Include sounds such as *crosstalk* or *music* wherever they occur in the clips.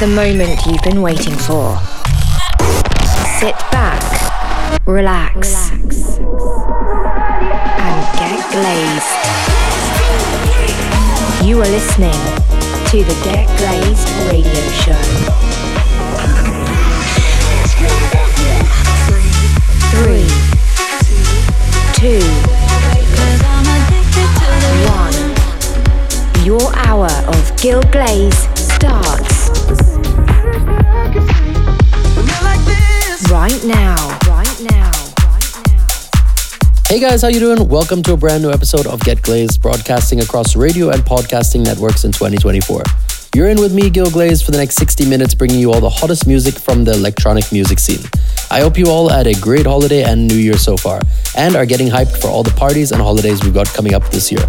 the moment you've been waiting for. Sit back, relax, and get glazed. You are listening to the Get Glazed Radio Show. Three, two, one. Your hour of Gil Glaze starts right now. Right now. Hey guys, how you doing? Welcome to a brand new episode of Get Glazed, broadcasting across radio and podcasting networks in 2024. You're in with me, Gil Glaze, for the next 60 minutes, bringing you all the hottest music from the electronic music scene. I hope you all had a great holiday and New Year so far, and are getting hyped for all the parties and holidays we've got coming up this year.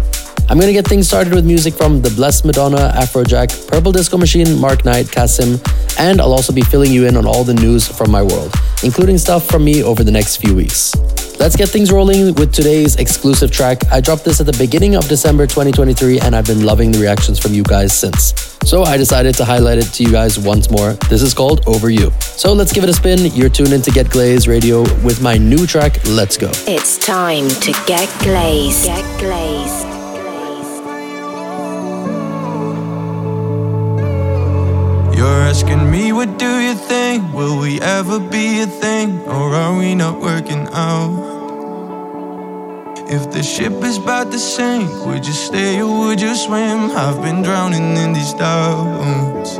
I'm gonna get things started with music from The Blessed Madonna, Afrojack, Purple Disco Machine, Mark Knight, Cassimm, and I'll also be filling you in on all the news from my world, including stuff from me over the next few weeks. Let's get things rolling with today's exclusive track. I dropped this at the beginning of December 2023 and I've been loving the reactions from you guys since. So I decided to highlight it to you guys once more. This is called Over You. So let's give it a spin. You're tuned in to Get Glazed Radio with my new track, Let's Go. It's time to get glazed. Get glazed. Asking me, what do you think? Will we ever be a thing? Or are we not working out? If the ship is about to sink, would you stay or would you swim? I've been drowning in these doubts.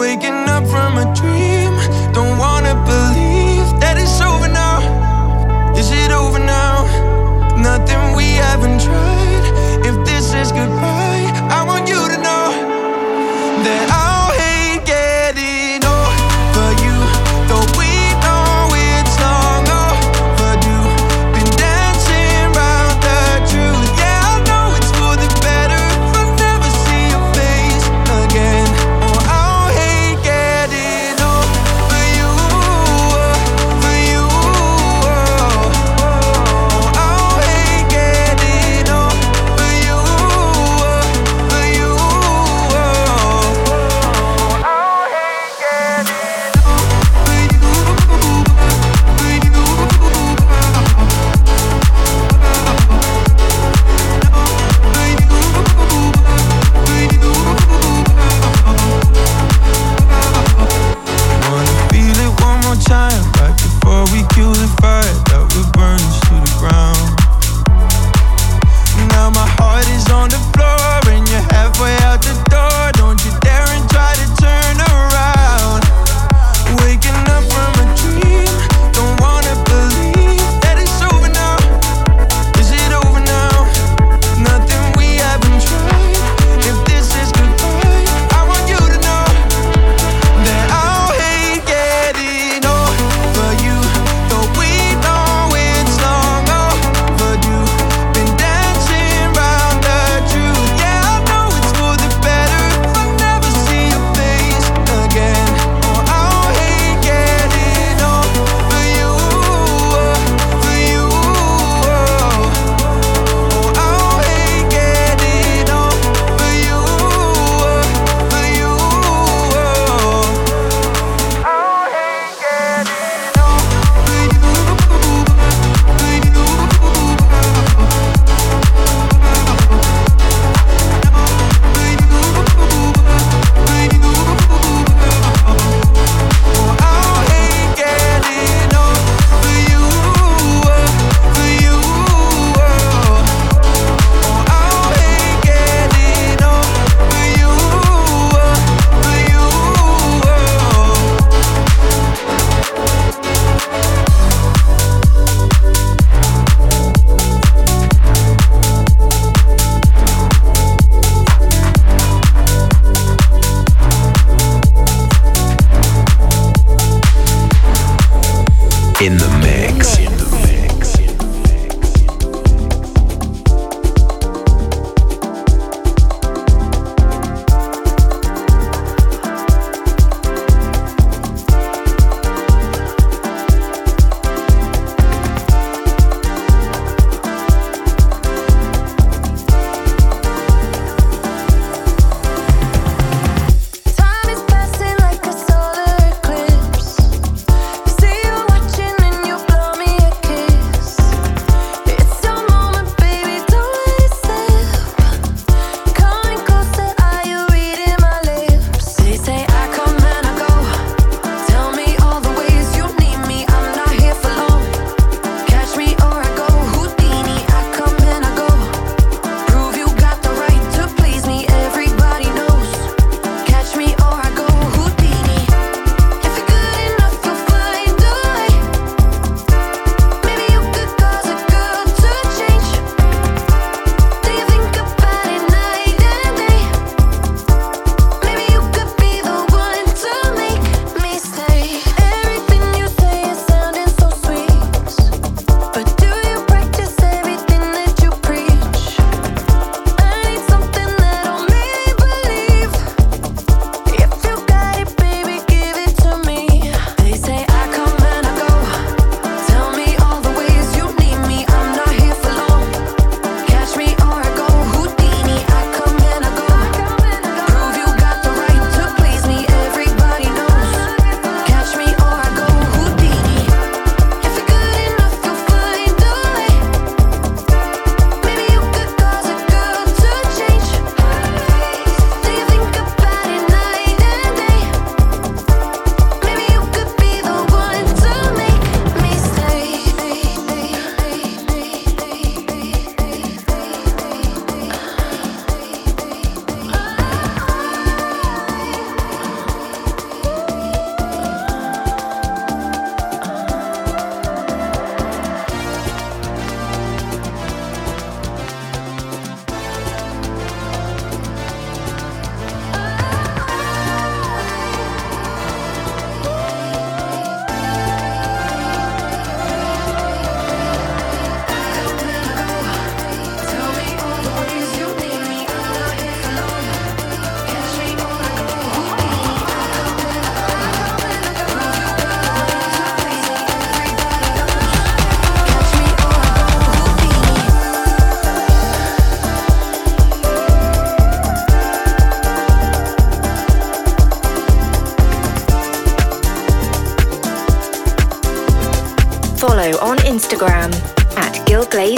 Waking up from a dream, don't wanna believe that it's over now.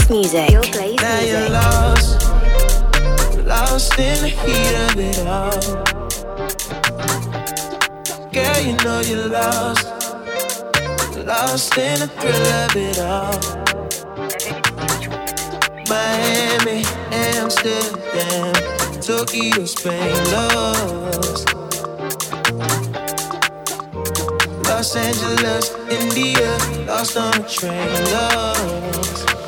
Blaze Music. Pure Blaze now Music. you're lost, lost in the heat of it all. Girl, you know you're lost, lost in the thrill of it all. Miami, Amsterdam, Tokyo, Spain, lost. Los Angeles, India, lost on a train, lost.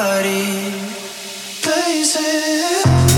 body places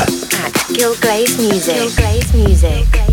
at Gil Glaze Music. Gil Glaze Music. Gil Glaze Music.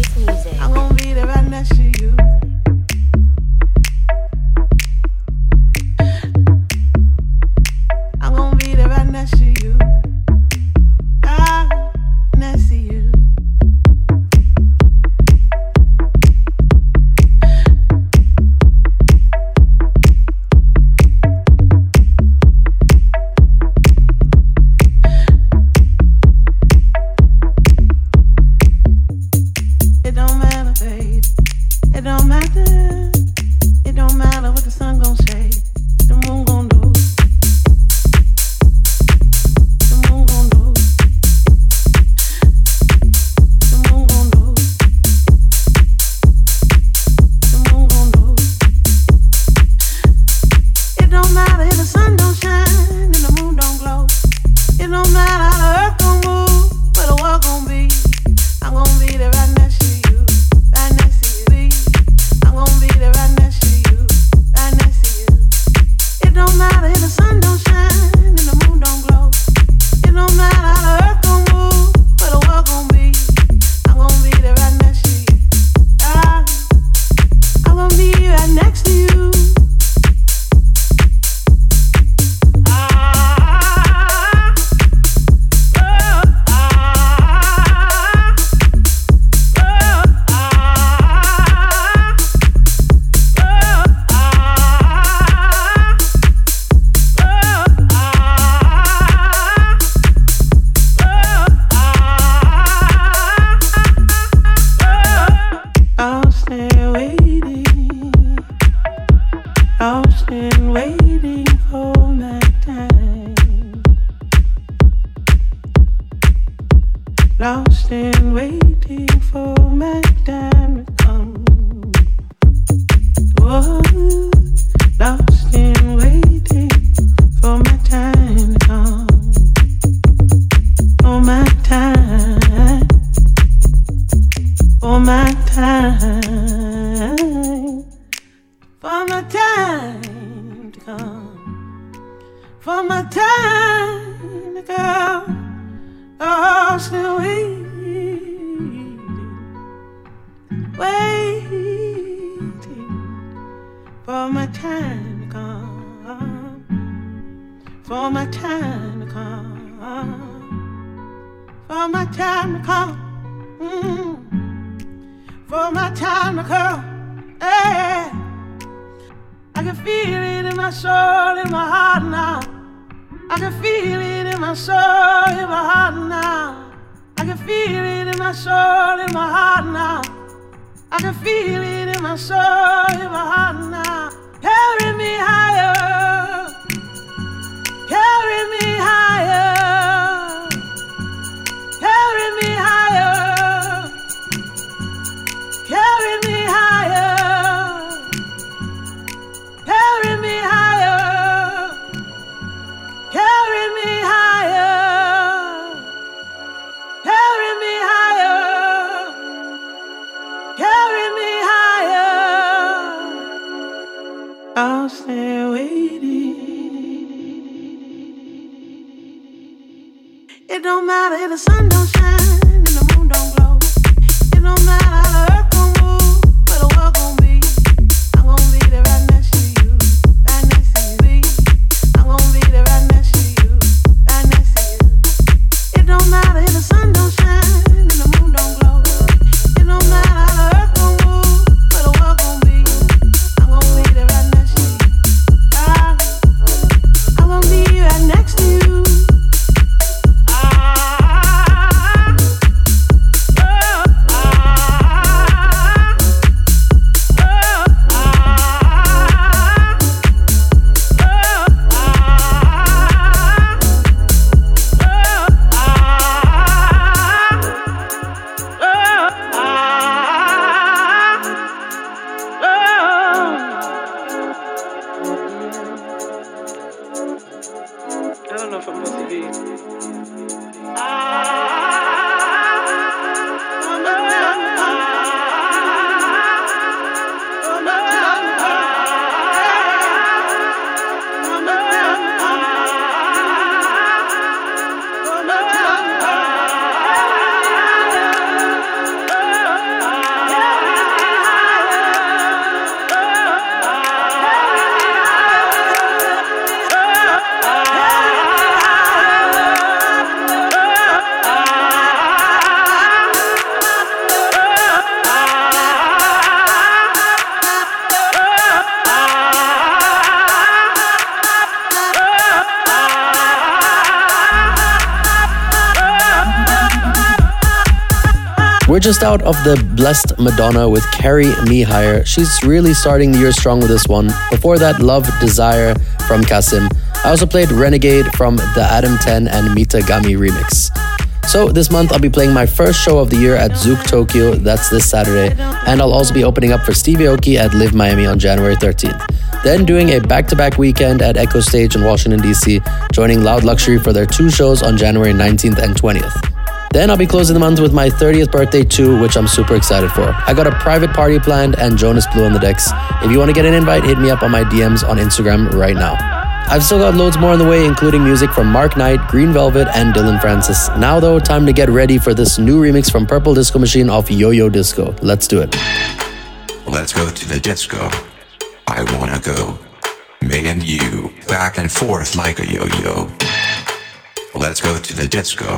It don't matter if the sun don't shine and the moon don't glow. It don't matter. Just out of the Blessed Madonna with Carry Me Higher. She's really starting the year strong with this one. Before that, Love Desire from Cassimm. I also played Renegade from the Adam Ten and Mita Gami remix. So this month I'll be playing my first show of the year at Zouk Tokyo, that's this Saturday, and I'll also be opening up for Stevie Aoki at LIV Miami on January 13th. Then doing a back-to-back weekend at Echostage in Washington DC, joining Loud Luxury for their two shows on January 19th and 20th. Then I'll be closing the month with my 30th birthday too, which I'm super excited for. I got a private party planned and Jonas Blue on the decks. If you want to get an invite, hit me up on my DMs on Instagram right now. I've still got loads more on the way, including music from Mark Knight, Green Velvet, and Dillon Francis. Now, though, time to get ready for this new remix from Purple Disco Machine off YoYo Disco. Let's do it. Let's go to the disco. I wanna go. Me and you, back and forth like a yo yo. Let's go to the disco.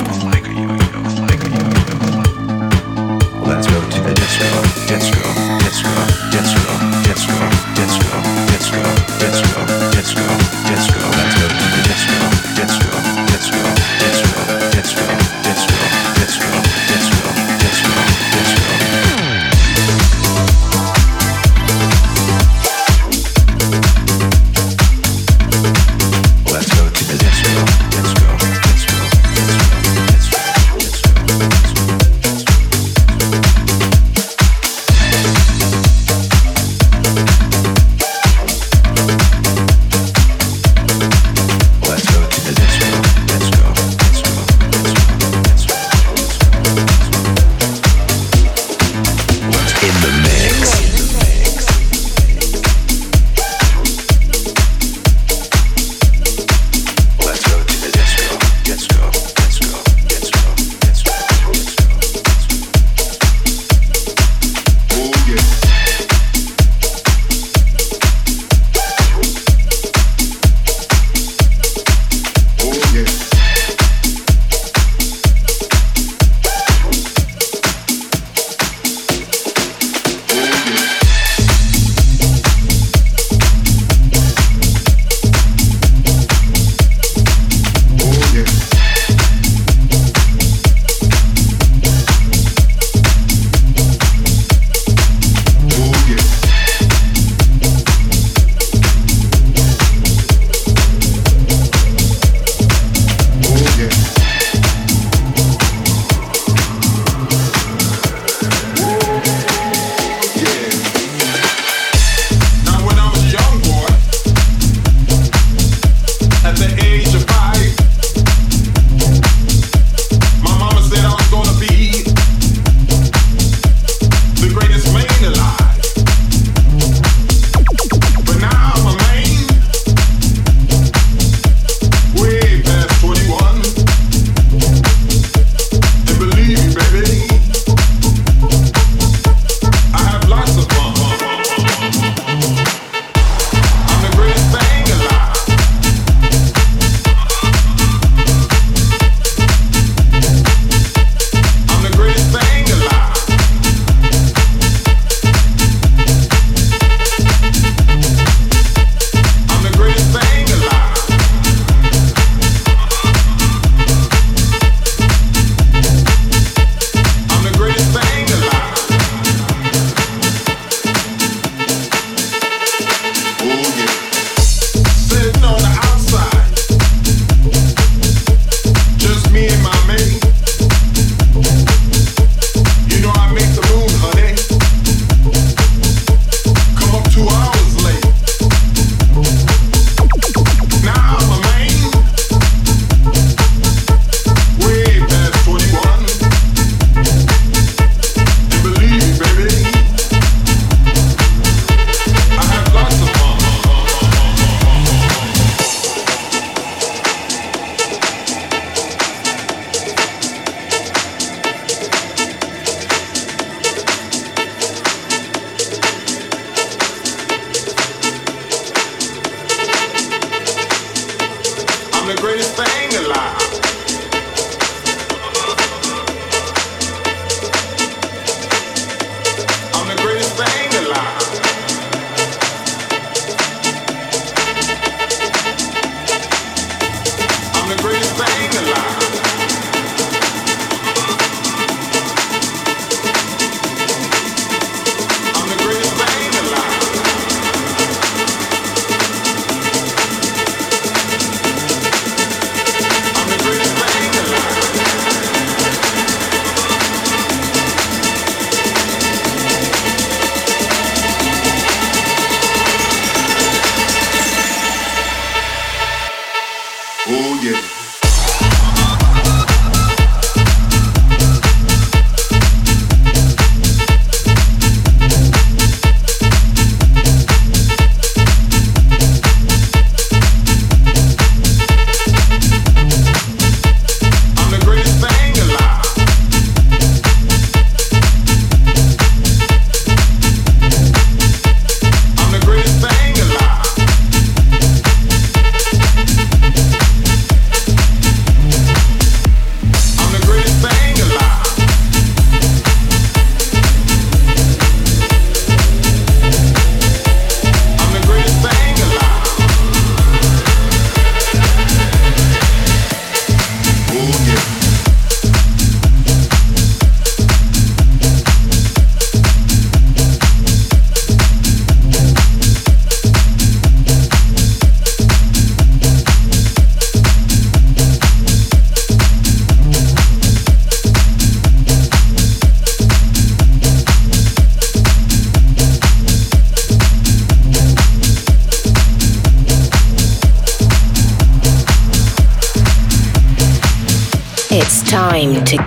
go to the disco, disco, disco, disco, disco, disco, disco, disco, disco, disco. Let's go to the disco, disco, disco, disco, disco, disco,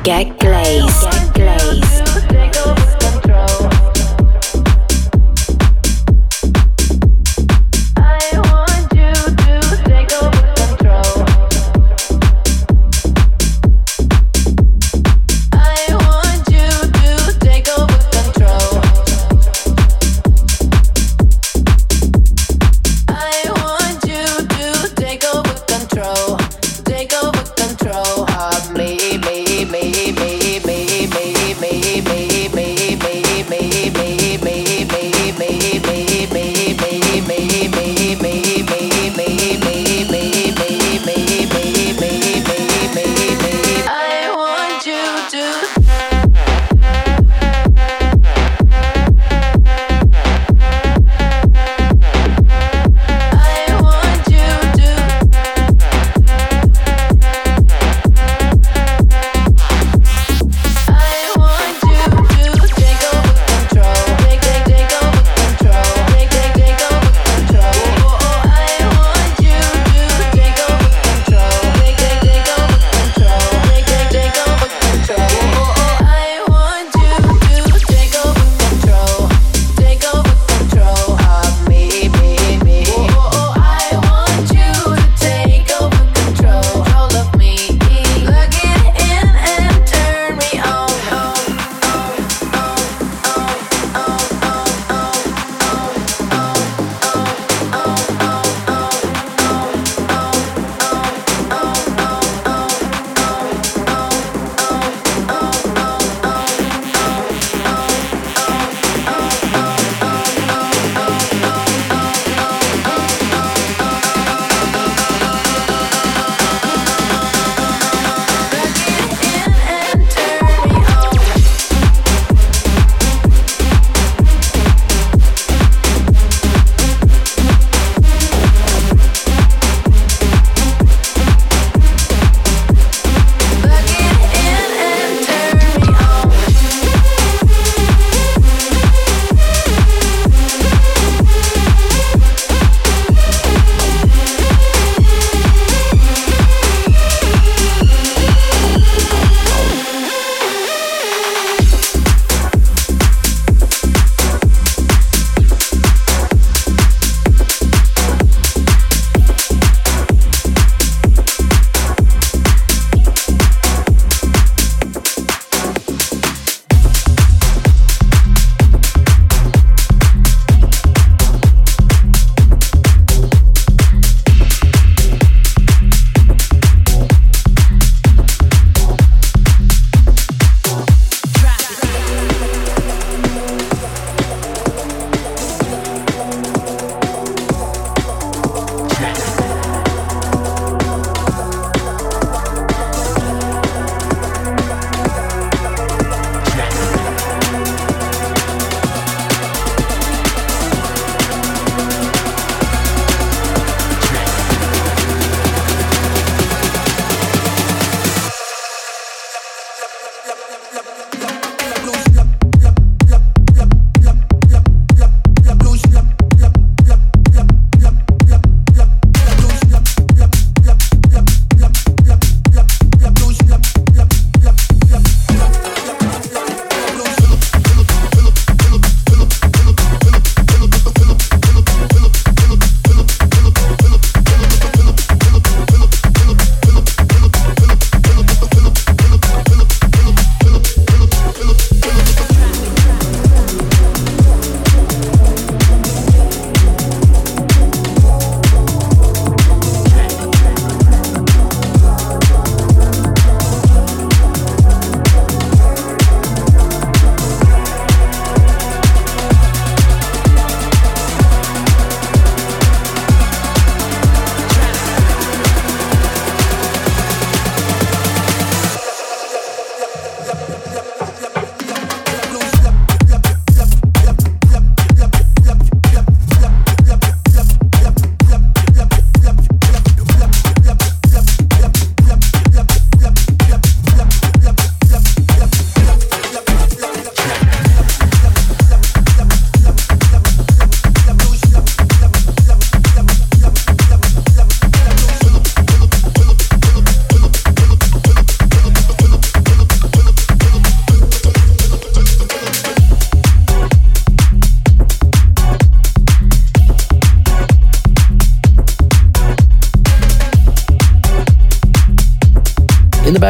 time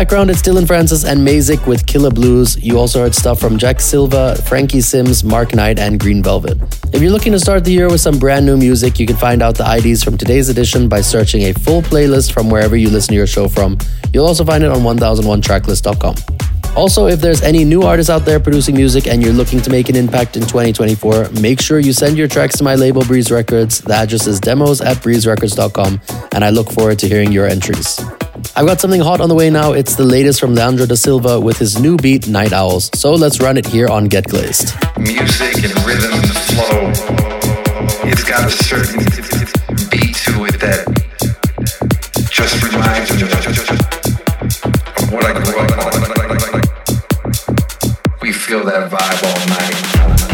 background, it's Dillon Francis and Maesic with Killa Blues. You also heard stuff from Jake Silva, Frankie Sims, Mark Knight, and Green Velvet. If you're looking to start the year with some brand new music, you can find out the IDs from today's edition by searching a full playlist from wherever you listen to your show from. You'll also find it on 1001tracklist.com. Also, if there's any new artists out there producing music and you're looking to make an impact in 2024, make sure you send your tracks to my label Breeze Records. The address is demos at breezerecords.com, and I look forward to hearing your entries. I've got something hot on the way now. It's the latest from Leandro da Silva with his new beat, Night Owls. So let's run it here on Get Glazed. Music and rhythm and flow. It's got a certain beat to it that just reminds me of what I grew up on feel that vibe all night.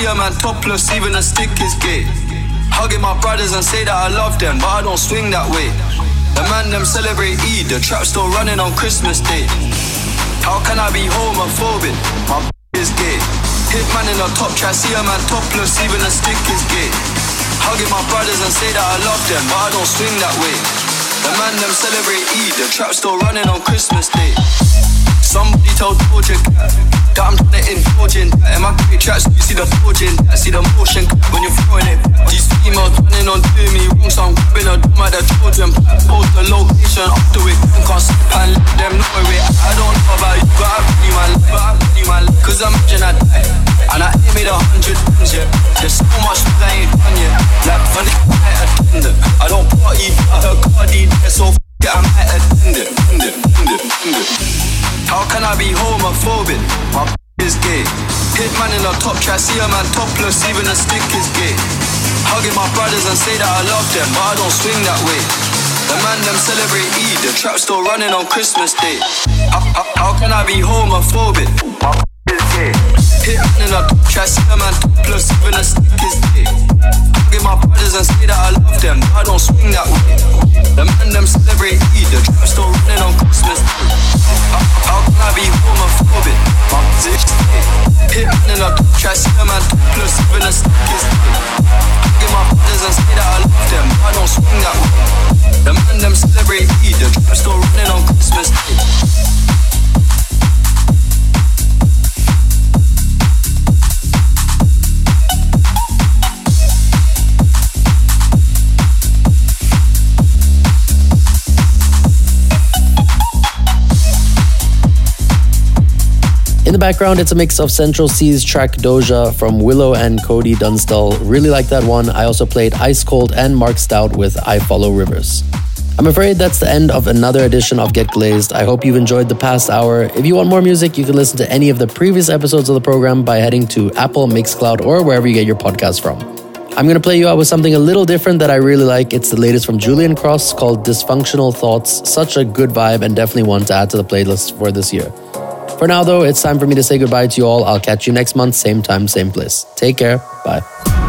see a man topless, even a stick is gay. Hugging my brothers and say that I love them, but I don't swing that way. The man them celebrate Eid, the trap still running on Christmas Day. How can I be homophobic? My *laughs* is gay. Hitman in a top try, see a man topless, even a stick is gay. Hugging my brothers and say that I love them, but I don't swing that way. The man them celebrate Eid, the trap still running on Christmas Day. Somebody told Georgia that I'm trying to indulge in that. In my great tracks, you see the forging, I see the motion when you're throwing it. These females running on doing me wrong, so I'm grabbing a drum at the children. Post the location up to it, and can't sleep and let them know it. I don't know about you, but I really my life, but I really my life. Cause I'm imagine I die, and I ain't made a hundred tons yet. There's so much that I ain't done yet. Like funny, I attend it. I don't party, I heard Cardi, so f it, I might attend it, attend it, attend it, attend it. How can I be homophobic? My *laughs* is gay. Hitman in a top try, see a man topless, even a stick is gay. Hugging my brothers and say that I love them, but I don't swing that way. The man them celebrate Eid, the trap still running on Christmas Day. How, how, how can I be homophobic? My Hitman in a see a man topless, even a stick is gay. Hugging my brothers and say that I love them, but I don't swing that way. The man them celebrate Eid, the trap still running on Christmas Day. How can I be homophobic? My position Hitman in a see a man plus even a stick is Give my brothers and say that I love them I don't swing that way The man them celebrate Eid The trap still running on Christmas Day In the background, it's a mix of Central Cee's track Doja from WILLO and Cody Dunstall. Really like that one. I also played Ice Cold and Marc Stout with I Follow Rivers. I'm afraid that's the end of another edition of Get Glazed. I hope you've enjoyed the past hour. If you want more music, you can listen to any of the previous episodes of the program by heading to Apple, Mixcloud, or wherever you get your podcast from. I'm going to play you out with something a little different that I really like. It's the latest from Julian Cross called Dysfunctional Thoughts. Such a good vibe and definitely one to add to the playlist for this year. For now, though, it's time for me to say goodbye to you all. I'll catch you next month, same time, same place. Take care. Bye.